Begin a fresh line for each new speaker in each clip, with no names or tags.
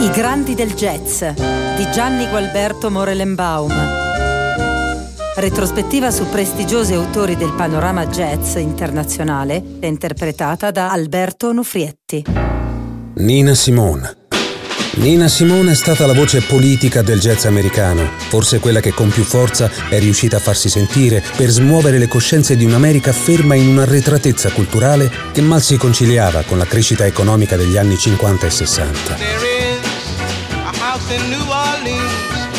I grandi del jazz di Gianni Gualberto Morelenbaum. Retrospettiva su prestigiosi autori del panorama jazz internazionale, interpretata da Alberto Onufrietti.
Nina Simone. Nina Simone è stata la voce politica del jazz americano, forse quella che con più forza è riuscita a farsi sentire per smuovere le coscienze di un'America ferma in un'arretratezza culturale che mal si conciliava con la crescita economica degli anni 50 e 60. in New Orleans.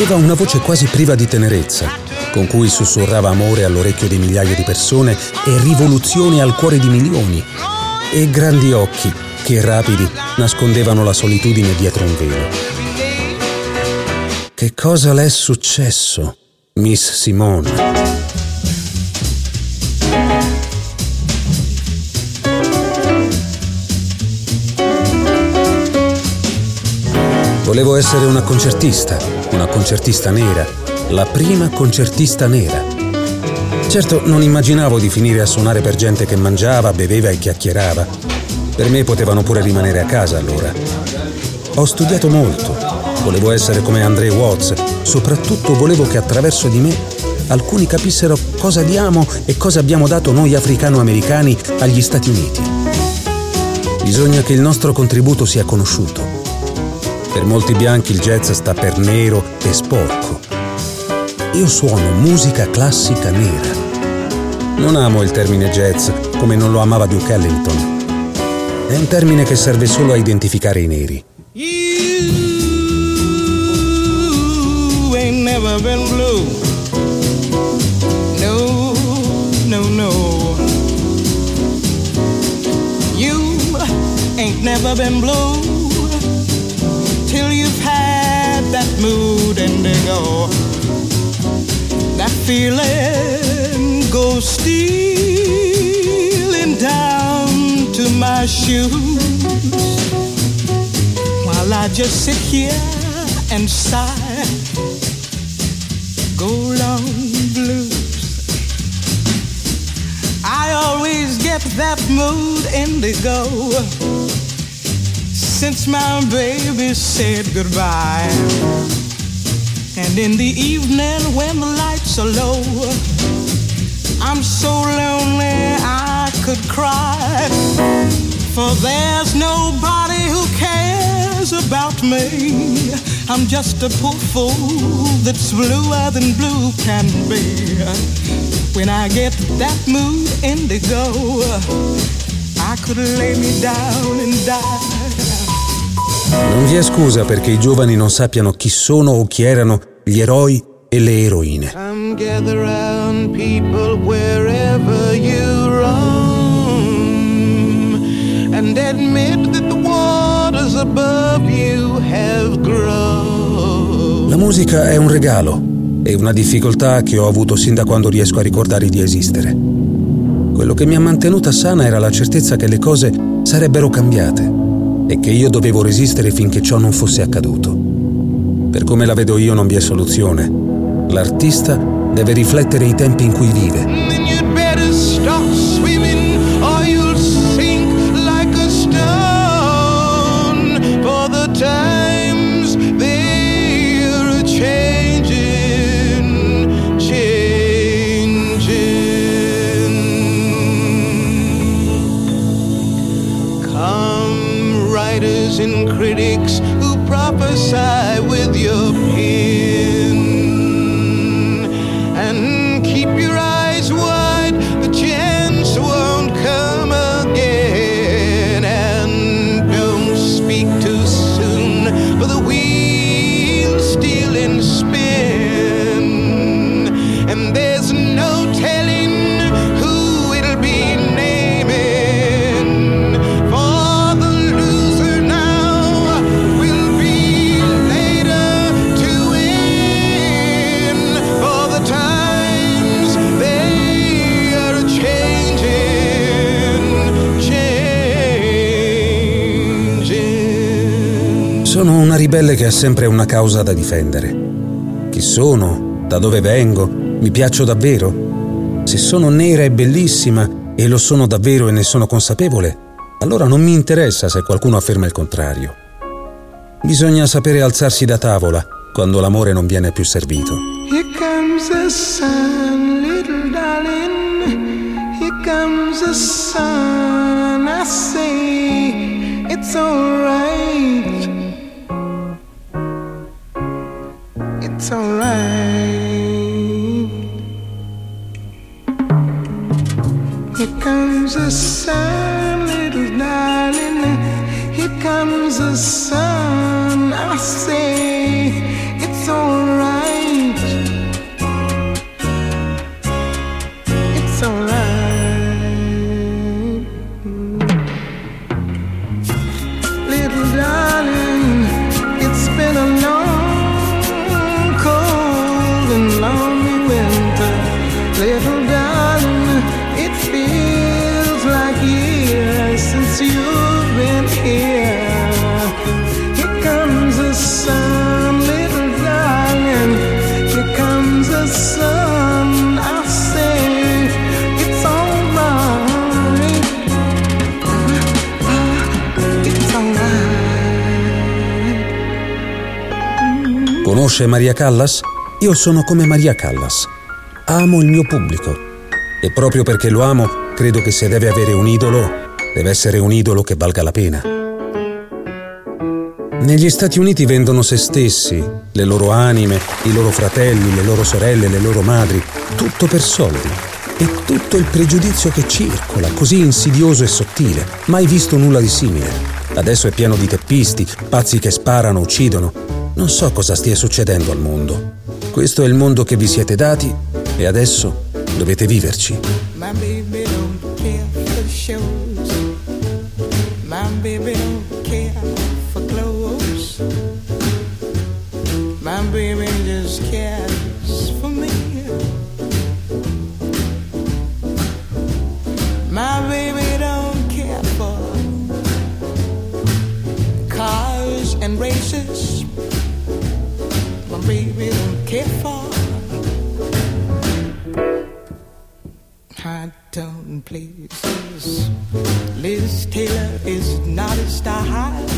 Aveva una voce quasi priva di tenerezza, con cui sussurrava amore all'orecchio di migliaia di persone e rivoluzione al cuore di milioni, e grandi occhi che rapidi nascondevano la solitudine dietro un velo. Che cosa le è successo, Miss Simone? Volevo essere una concertista, una concertista nera, la prima concertista nera. Certo, non immaginavo di finire a suonare per gente che mangiava, beveva e chiacchierava. Per me potevano pure rimanere a casa allora. Ho studiato molto, volevo essere come André Watts, soprattutto volevo che attraverso di me alcuni capissero cosa diamo e cosa abbiamo dato noi africano-americani agli Stati Uniti. Bisogna che il nostro contributo sia conosciuto per molti bianchi il jazz sta per nero e sporco. Io suono musica classica nera. Non amo il termine jazz come non lo amava Duke Ellington. È un termine che serve solo a identificare i neri. You ain't never been blue. No, no, no. You ain't never been blue. Mood indigo. That feeling goes stealing down to my shoes while I just sit here and sigh. Go long blues. I always get that mood indigo since my baby said goodbye. And in the evening when the lights are low, I'm so lonely I could cry. For there's nobody who cares about me. I'm just a poor fool that's bluer than blue can be. When I get that mood indigo, I could lay me down and die. Non vi è scusa perché i giovani non sappiano chi sono o chi erano gli eroi e le eroine. Come gather round people wherever you roam and admit that the waters above you have grown. La musica è un regalo e una difficoltà che ho avuto sin da quando riesco a ricordare di esistere. Quello che mi ha mantenuta sana era la certezza che le cose sarebbero cambiate e che io dovevo resistere finché ciò non fosse accaduto. Per come la vedo io non vi è soluzione. L'artista deve riflettere i tempi in cui vive and critics who prophesy.
Sono una ribelle che ha sempre una causa da difendere. Chi sono? Da dove vengo? Mi piaccio davvero? Se sono nera e bellissima e lo sono davvero e ne sono consapevole, allora non mi interessa se qualcuno afferma il contrario. Bisogna sapere alzarsi da tavola quando l'amore non viene più servito. Here comes the sun, little darling. Here comes the sun. I say it's alright. Conosce Maria Callas? Io sono come Maria Callas. Amo il mio pubblico. E proprio perché lo amo, credo che se deve avere un idolo, deve essere un idolo che valga la pena. Negli Stati Uniti vendono se stessi, le loro anime, i loro fratelli, le loro sorelle, le loro madri, tutto per soldi. E tutto il pregiudizio che circola, così insidioso e sottile, mai visto nulla di simile. Adesso è pieno di teppisti, pazzi che sparano, uccidono. Non so cosa stia succedendo al mondo. Questo è il mondo che vi siete dati e adesso dovete viverci.
My baby don't care for shows. High tone places. Liz Taylor is not a style,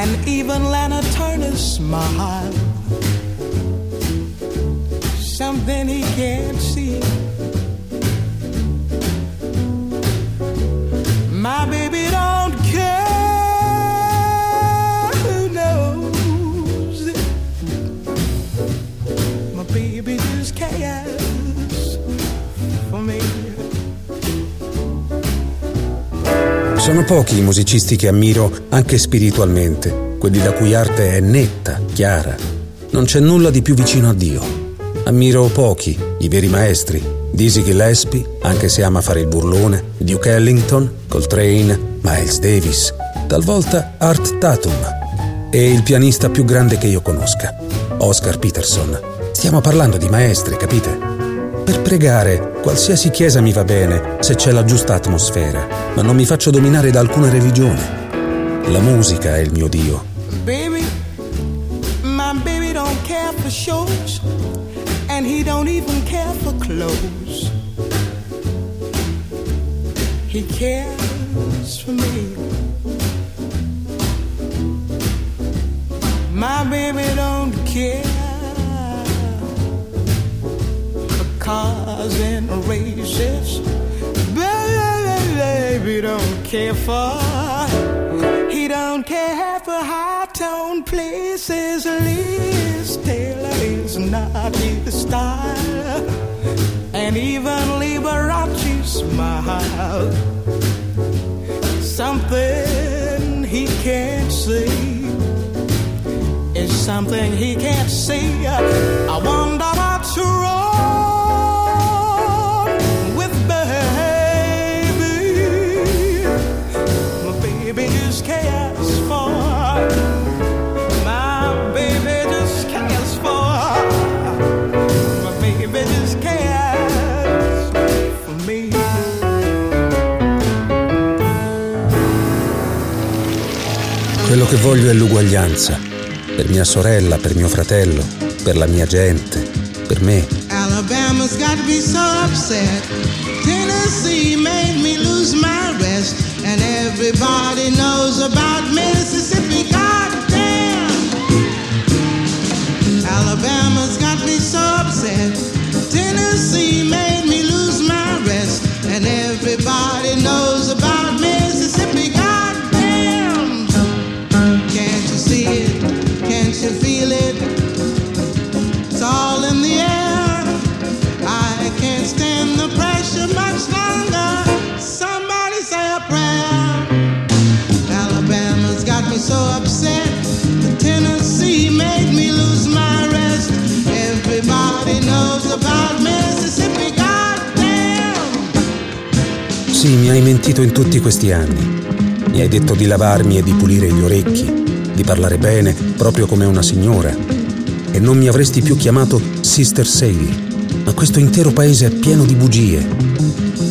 and even Lana Turner smile. Something he can't see. My baby don't
Sono pochi i musicisti che ammiro anche spiritualmente, quelli la cui arte è netta, chiara. Non c'è nulla di più vicino a Dio. Ammiro pochi, i veri maestri. Dizzy Gillespie, anche se ama fare il burlone, Duke Ellington, Coltrane, Miles Davis, talvolta Art Tatum e il pianista più grande che io conosca, Oscar Peterson. Stiamo parlando di maestri, capite? Per pregare, qualsiasi chiesa mi va bene se c'è la giusta atmosfera, ma non mi faccio dominare da alcuna religione. La musica è il mio Dio.
Baby, my baby don't care for shows, and he don't even care for clothes. He cares for me. Care for. He don't care for high tone places. Liz Taylor is not his style, and even Liberace smile. Something he can't see is something he can't see. I wonder
che voglio è l'uguaglianza. Per mia sorella, per mio fratello, per la mia gente, per me.
Alabama's got me so upset. Tennessee made me lose my rest. And everybody knows I can't stand the pressure much longer. Somebody say a prayer. Alabama's got me so upset. Tennessee made me lose my rest. Everybody knows about Mississippi. Goddamn!
Sì, mi hai mentito in tutti questi anni. Mi hai detto di lavarmi e di pulire gli orecchi, di parlare bene, proprio come una signora. E non mi avresti più chiamato Sister Sadie. Ma questo intero paese è pieno di bugie.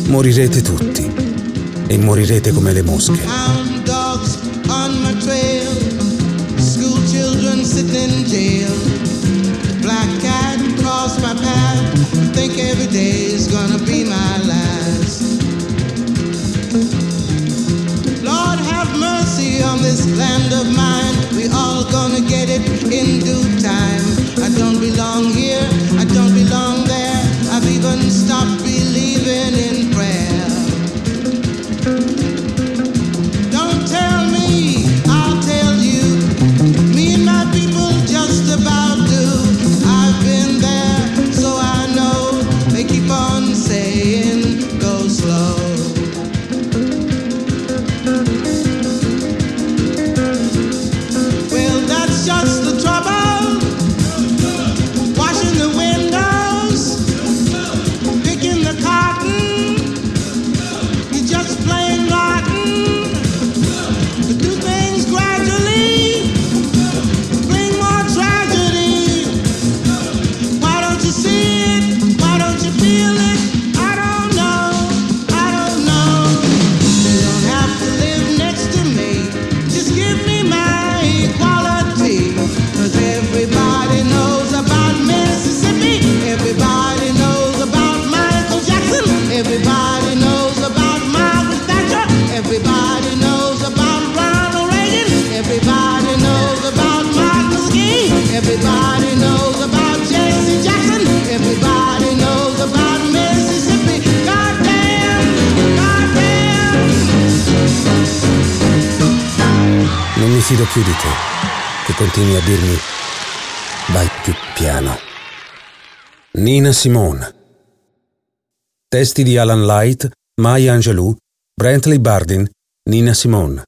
Morirete tutti. E morirete come le mosche.
Land of mine. We all gonna get it in due time. Everybody knows about Jesse Jackson. Everybody knows about Mississippi. Goddamn, goddamn.
Non mi fido più di te, che continui a dirmi vai più piano. Nina Simone. Testi di Alan Light, Maya Angelou, Brantley Bardin, Nina Simone.